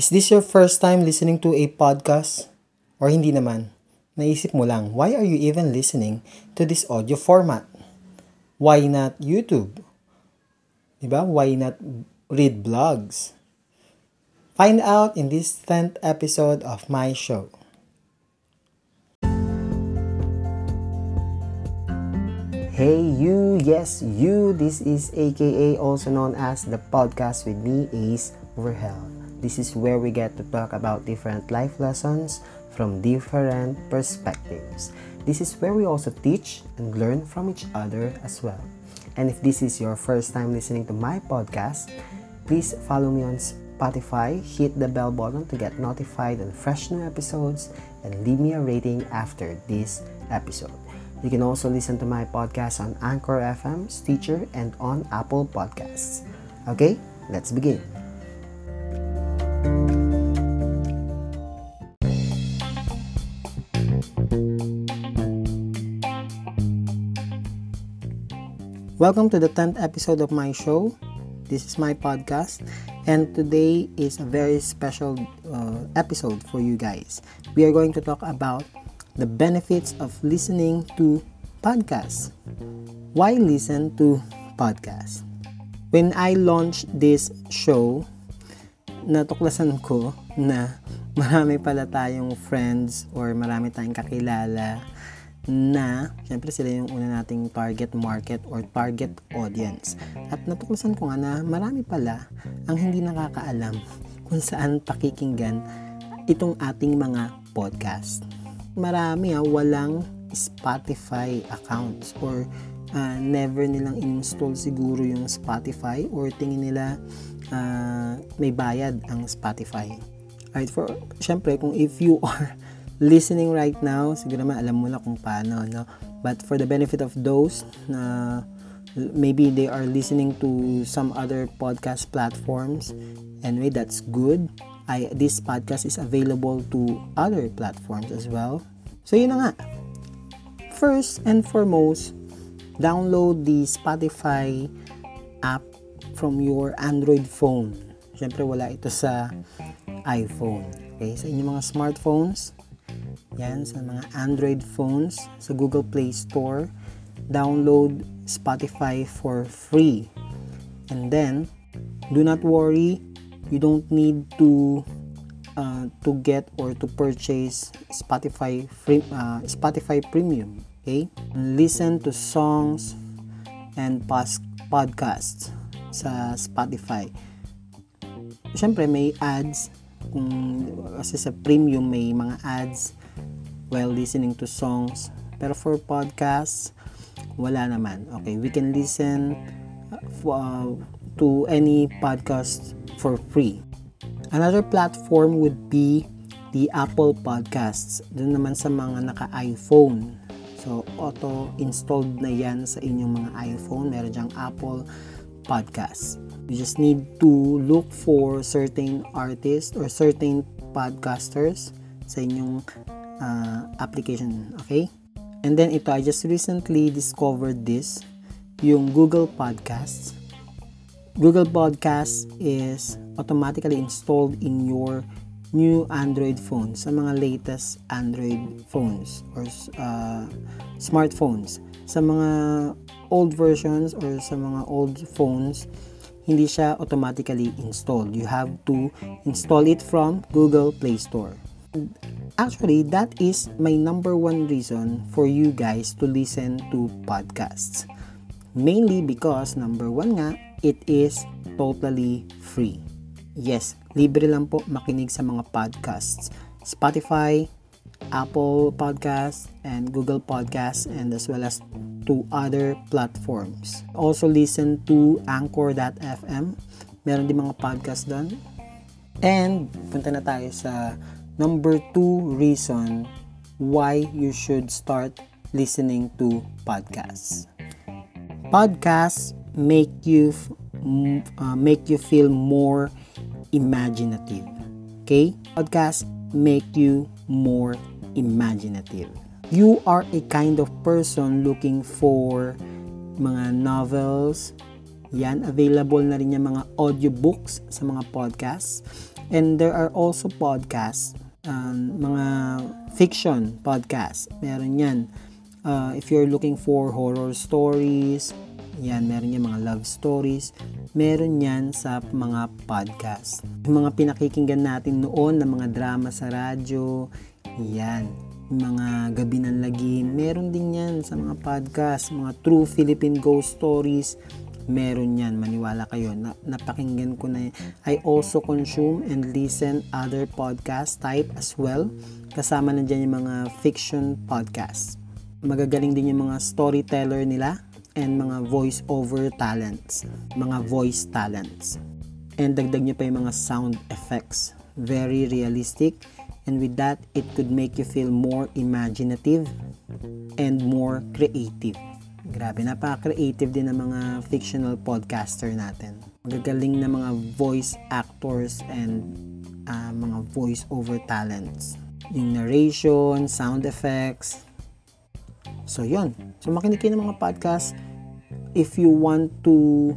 Is this your first time listening to a podcast? Or hindi naman? Naisip mo lang, why are you even listening to this audio format? Why not YouTube? Diba? Why not read blogs? Find out in this 10th episode of my show. Hey you, yes you, this is aka also known as the podcast with me Ace Verhel. This is where we get to talk about different life lessons from different perspectives. This is where we also teach and learn from each other as well. And if this is your first time listening to my podcast, please follow me on Spotify, hit the bell button to get notified on fresh new episodes, and leave me a rating after this episode. You can also listen to my podcast on Anchor FM, Stitcher, and on Apple Podcasts. Okay, let's begin. Welcome to the 10th episode of my show. This is my podcast, and today is a very special uh, episode for you guys. We are going to talk about the benefits of listening to podcasts. Why listen to podcasts? When I launched this show, natuklasan ko na marami pala tayong friends or marami tayong kakilala na syempre sila yung una nating target market or target audience. At natuklasan ko nga na marami pala ang hindi nakakaalam kung saan pakikinggan itong ating mga podcast. Marami ha, walang Spotify accounts or uh, never nilang install siguro yung Spotify or tingin nila uh, may bayad ang Spotify. Alright, for, syempre kung if you are listening right now, siguro naman alam mo na kung paano, no? But for the benefit of those na maybe they are listening to some other podcast platforms, anyway, that's good. I, this podcast is available to other platforms as well. So, yun na nga. First and foremost, download the Spotify app from your Android phone. Siyempre, wala ito sa iPhone. Okay, sa inyong mga smartphones, yan, sa mga Android phones, sa Google Play Store, download Spotify for free. And then, do not worry, you don't need to uh, to get or to purchase Spotify free, uh, Spotify Premium. Okay? Listen to songs and podcasts sa Spotify. Siyempre, may ads. Kung, kasi sa premium, may mga ads while listening to songs. Pero for podcasts, wala naman. Okay, we can listen uh, to any podcast for free. Another platform would be the Apple Podcasts. Doon naman sa mga naka-iPhone. So, auto-installed na yan sa inyong mga iPhone. Meron dyang Apple Podcasts. You just need to look for certain artists or certain podcasters sa inyong uh, application. Okay? And then ito, I just recently discovered this, yung Google Podcasts. Google Podcasts is automatically installed in your new Android phones, sa mga latest Android phones or uh, smartphones. Sa mga old versions or sa mga old phones, hindi siya automatically installed. You have to install it from Google Play Store. Actually, that is my number one reason for you guys to listen to podcasts. Mainly because, number one nga, it is totally free. Yes, libre lang po makinig sa mga podcasts. Spotify, Apple Podcasts, and Google Podcasts, and as well as to other platforms. Also listen to Anchor.fm. Meron din mga podcast doon. And punta na tayo sa Number two reason why you should start listening to podcasts. Podcasts make you uh, make you feel more imaginative. Okay? Podcasts make you more imaginative. You are a kind of person looking for mga novels, Yan, available na rin yung mga audiobooks sa mga podcasts. And there are also podcasts, um, mga fiction podcasts. Meron yan. Uh, if you're looking for horror stories, yan, meron yan mga love stories. Meron yan sa mga podcast. Yung mga pinakikinggan natin noon na mga drama sa radyo, yan. Mga gabi ng lagim, meron din yan sa mga podcast, mga true Philippine ghost stories, meron yan, maniwala kayo. Na, napakinggan ko na yan. I also consume and listen other podcast type as well. Kasama na dyan yung mga fiction podcasts. Magagaling din yung mga storyteller nila and mga voice over talents, mga voice talents. And dagdag nyo pa yung mga sound effects. Very realistic and with that, it could make you feel more imaginative and more creative. Grabe, napaka-creative din ng mga fictional podcaster natin. Magagaling na mga voice actors and uh, mga voice over talents. Yung narration, sound effects. So, yun. So, makinig kayo ng mga podcast if you want to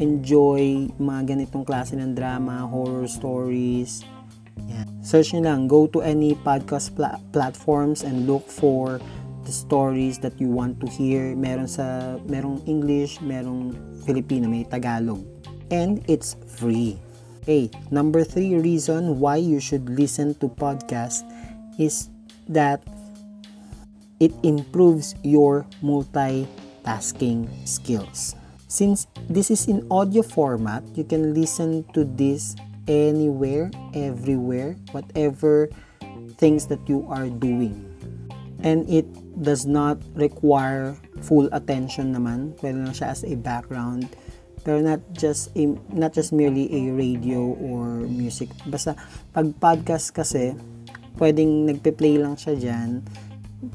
enjoy mga ganitong klase ng drama, horror stories, yan. Search nyo lang, go to any podcast pla- platforms and look for the stories that you want to hear. Meron sa, merong English, merong Filipino, may Tagalog. And it's free. Okay, number three reason why you should listen to podcast is that it improves your multitasking skills. Since this is in audio format, you can listen to this anywhere, everywhere, whatever things that you are doing. And it does not require full attention naman. Pwede lang siya as a background. Pero not just a, not just merely a radio or music. Basta pag podcast kasi, pwedeng nagpe-play lang siya diyan.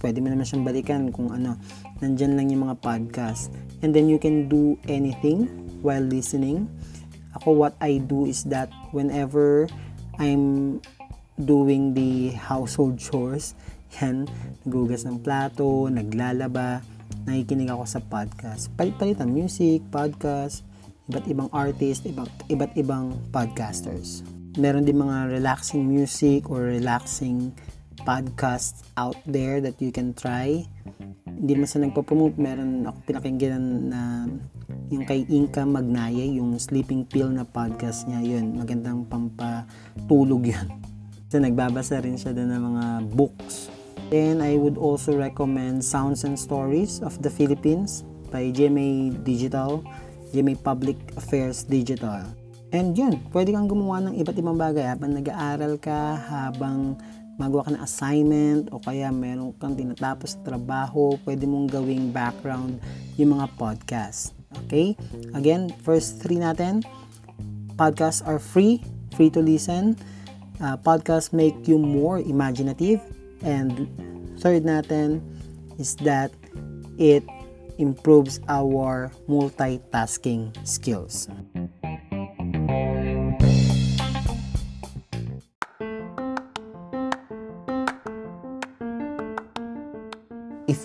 Pwede mo naman siyang balikan kung ano. Nandyan lang yung mga podcast. And then you can do anything while listening ako what I do is that whenever I'm doing the household chores, yan, nagugas ng plato, naglalaba, nakikinig ako sa podcast. Palit-palit ang music, podcast, iba't ibang artist, iba't, iba't ibang podcasters. Meron din mga relaxing music or relaxing podcast out there that you can try. Hindi naman sa nagpa-promote, meron ako pinakinggan na yung kay Inka Magnaya, yung sleeping pill na podcast niya, yun, magandang pampatulog yun. So, nagbabasa rin siya doon ng mga books. Then, I would also recommend Sounds and Stories of the Philippines by GMA Digital, GMA Public Affairs Digital. And yun, pwede kang gumawa ng iba't ibang bagay habang nag-aaral ka, habang magawa ka ng assignment o kaya meron kang tinatapos sa trabaho, pwede mong gawing background yung mga podcast. Okay? Again, first three natin, podcasts are free, free to listen. Uh, podcasts make you more imaginative. And third natin is that it improves our multitasking skills.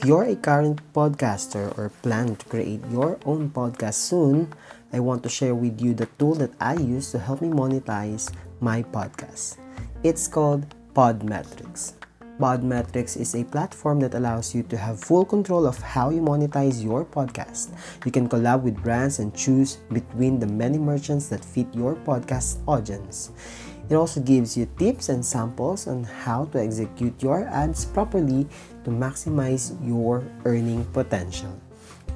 If you're a current podcaster or plan to create your own podcast soon, I want to share with you the tool that I use to help me monetize my podcast. It's called Podmetrics. Podmetrics is a platform that allows you to have full control of how you monetize your podcast. You can collab with brands and choose between the many merchants that fit your podcast audience. It also gives you tips and samples on how to execute your ads properly to maximize your earning potential.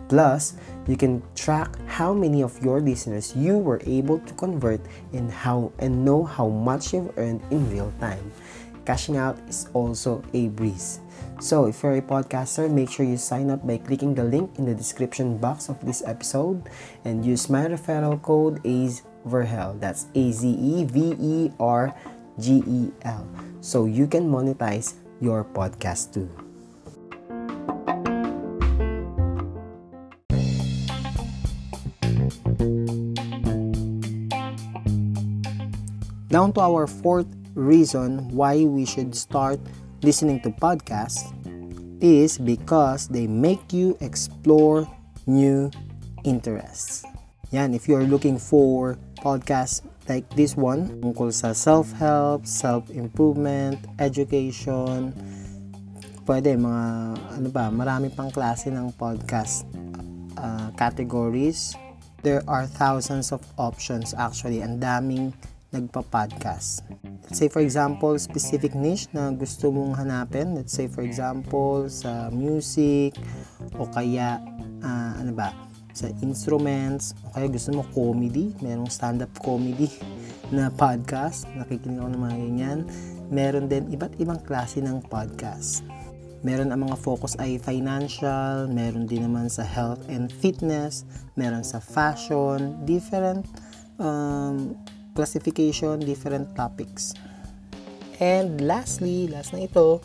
Plus, you can track how many of your listeners you were able to convert and how and know how much you've earned in real time. Cashing out is also a breeze. So, if you're a podcaster, make sure you sign up by clicking the link in the description box of this episode and use my referral code AZEVERHEL. That's A Z E V E R G E L. So you can monetize your podcast too. Down to our fourth reason why we should start listening to podcasts is because they make you explore new interests. Yan, if you are looking for podcast like this one, tungkol sa self-help, self-improvement, education, pwede mga ano ba, marami pang klase ng podcast uh, categories. There are thousands of options actually. Ang daming nagpa-podcast. Let's say for example, specific niche na gusto mong hanapin. Let's say for example, sa music o kaya uh, ano ba, sa instruments o kaya gusto mo comedy, merong stand-up comedy na podcast. Nakikinig ako ng mga ganyan. Meron din iba't ibang klase ng podcast. Meron ang mga focus ay financial, meron din naman sa health and fitness, meron sa fashion, different um, classification, different topics. And lastly, last na ito,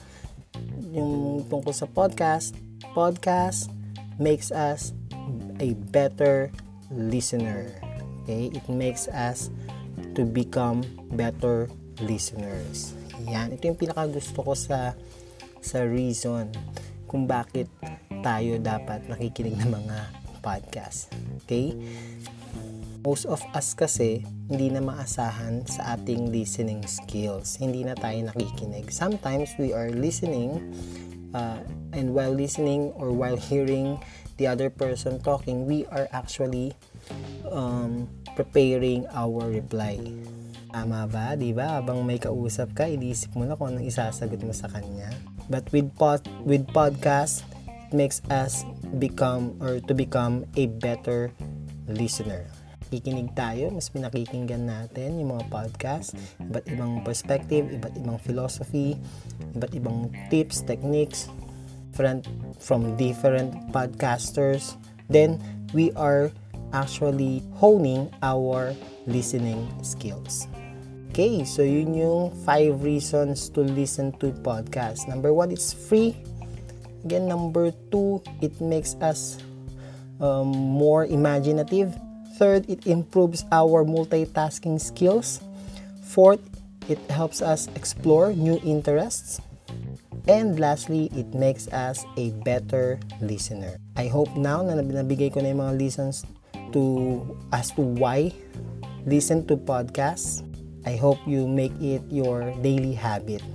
yung tungkol sa podcast, podcast makes us a better listener. Okay? It makes us to become better listeners. Yan. Ito yung pinaka gusto ko sa sa reason kung bakit tayo dapat nakikinig ng mga podcast. Okay? Most of us kasi hindi na maasahan sa ating listening skills. Hindi na tayo nakikinig. Sometimes we are listening uh, and while listening or while hearing the other person talking, we are actually um, preparing our reply. Tama ba? Di ba? Habang may kausap ka, inisip mo na kung anong isasagot mo sa kanya. But with pod, with podcast, it makes us become or to become a better listener nakikinig tayo, mas pinakikinggan natin yung mga podcast, iba't ibang perspective, iba't ibang philosophy, iba't ibang tips, techniques, different, from different podcasters. Then, we are actually honing our listening skills. Okay, so yun yung five reasons to listen to podcast. Number one, it's free. Again, number two, it makes us um, more imaginative Third, it improves our multitasking skills. Fourth, it helps us explore new interests. And lastly, it makes us a better listener. I hope now na nabigay ko na yung mga lessons to as to why listen to podcasts. I hope you make it your daily habit.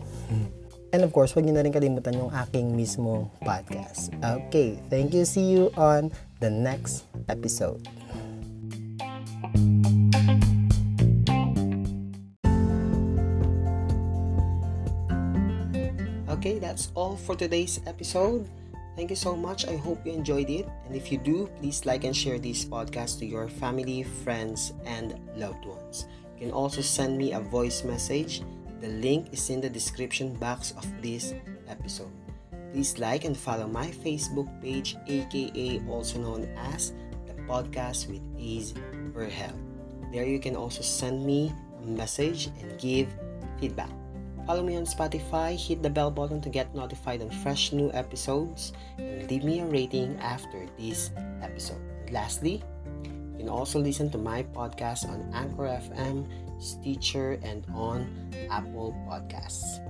And of course, huwag niyo na rin kalimutan yung aking mismo podcast. Okay, thank you. See you on the next episode. For today's episode. Thank you so much. I hope you enjoyed it. And if you do, please like and share this podcast to your family, friends, and loved ones. You can also send me a voice message. The link is in the description box of this episode. Please like and follow my Facebook page, aka also known as the podcast with Ease for Help. There you can also send me a message and give feedback. Follow me on Spotify, hit the bell button to get notified on fresh new episodes, and leave me a rating after this episode. And lastly, you can also listen to my podcast on Anchor FM, Stitcher, and on Apple Podcasts.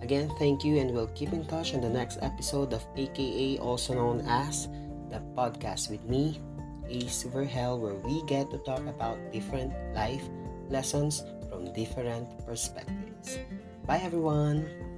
Again, thank you, and we'll keep in touch on the next episode of AKA, also known as the podcast with me, Ace Verhel, where we get to talk about different life lessons from different perspectives. Bye, everyone.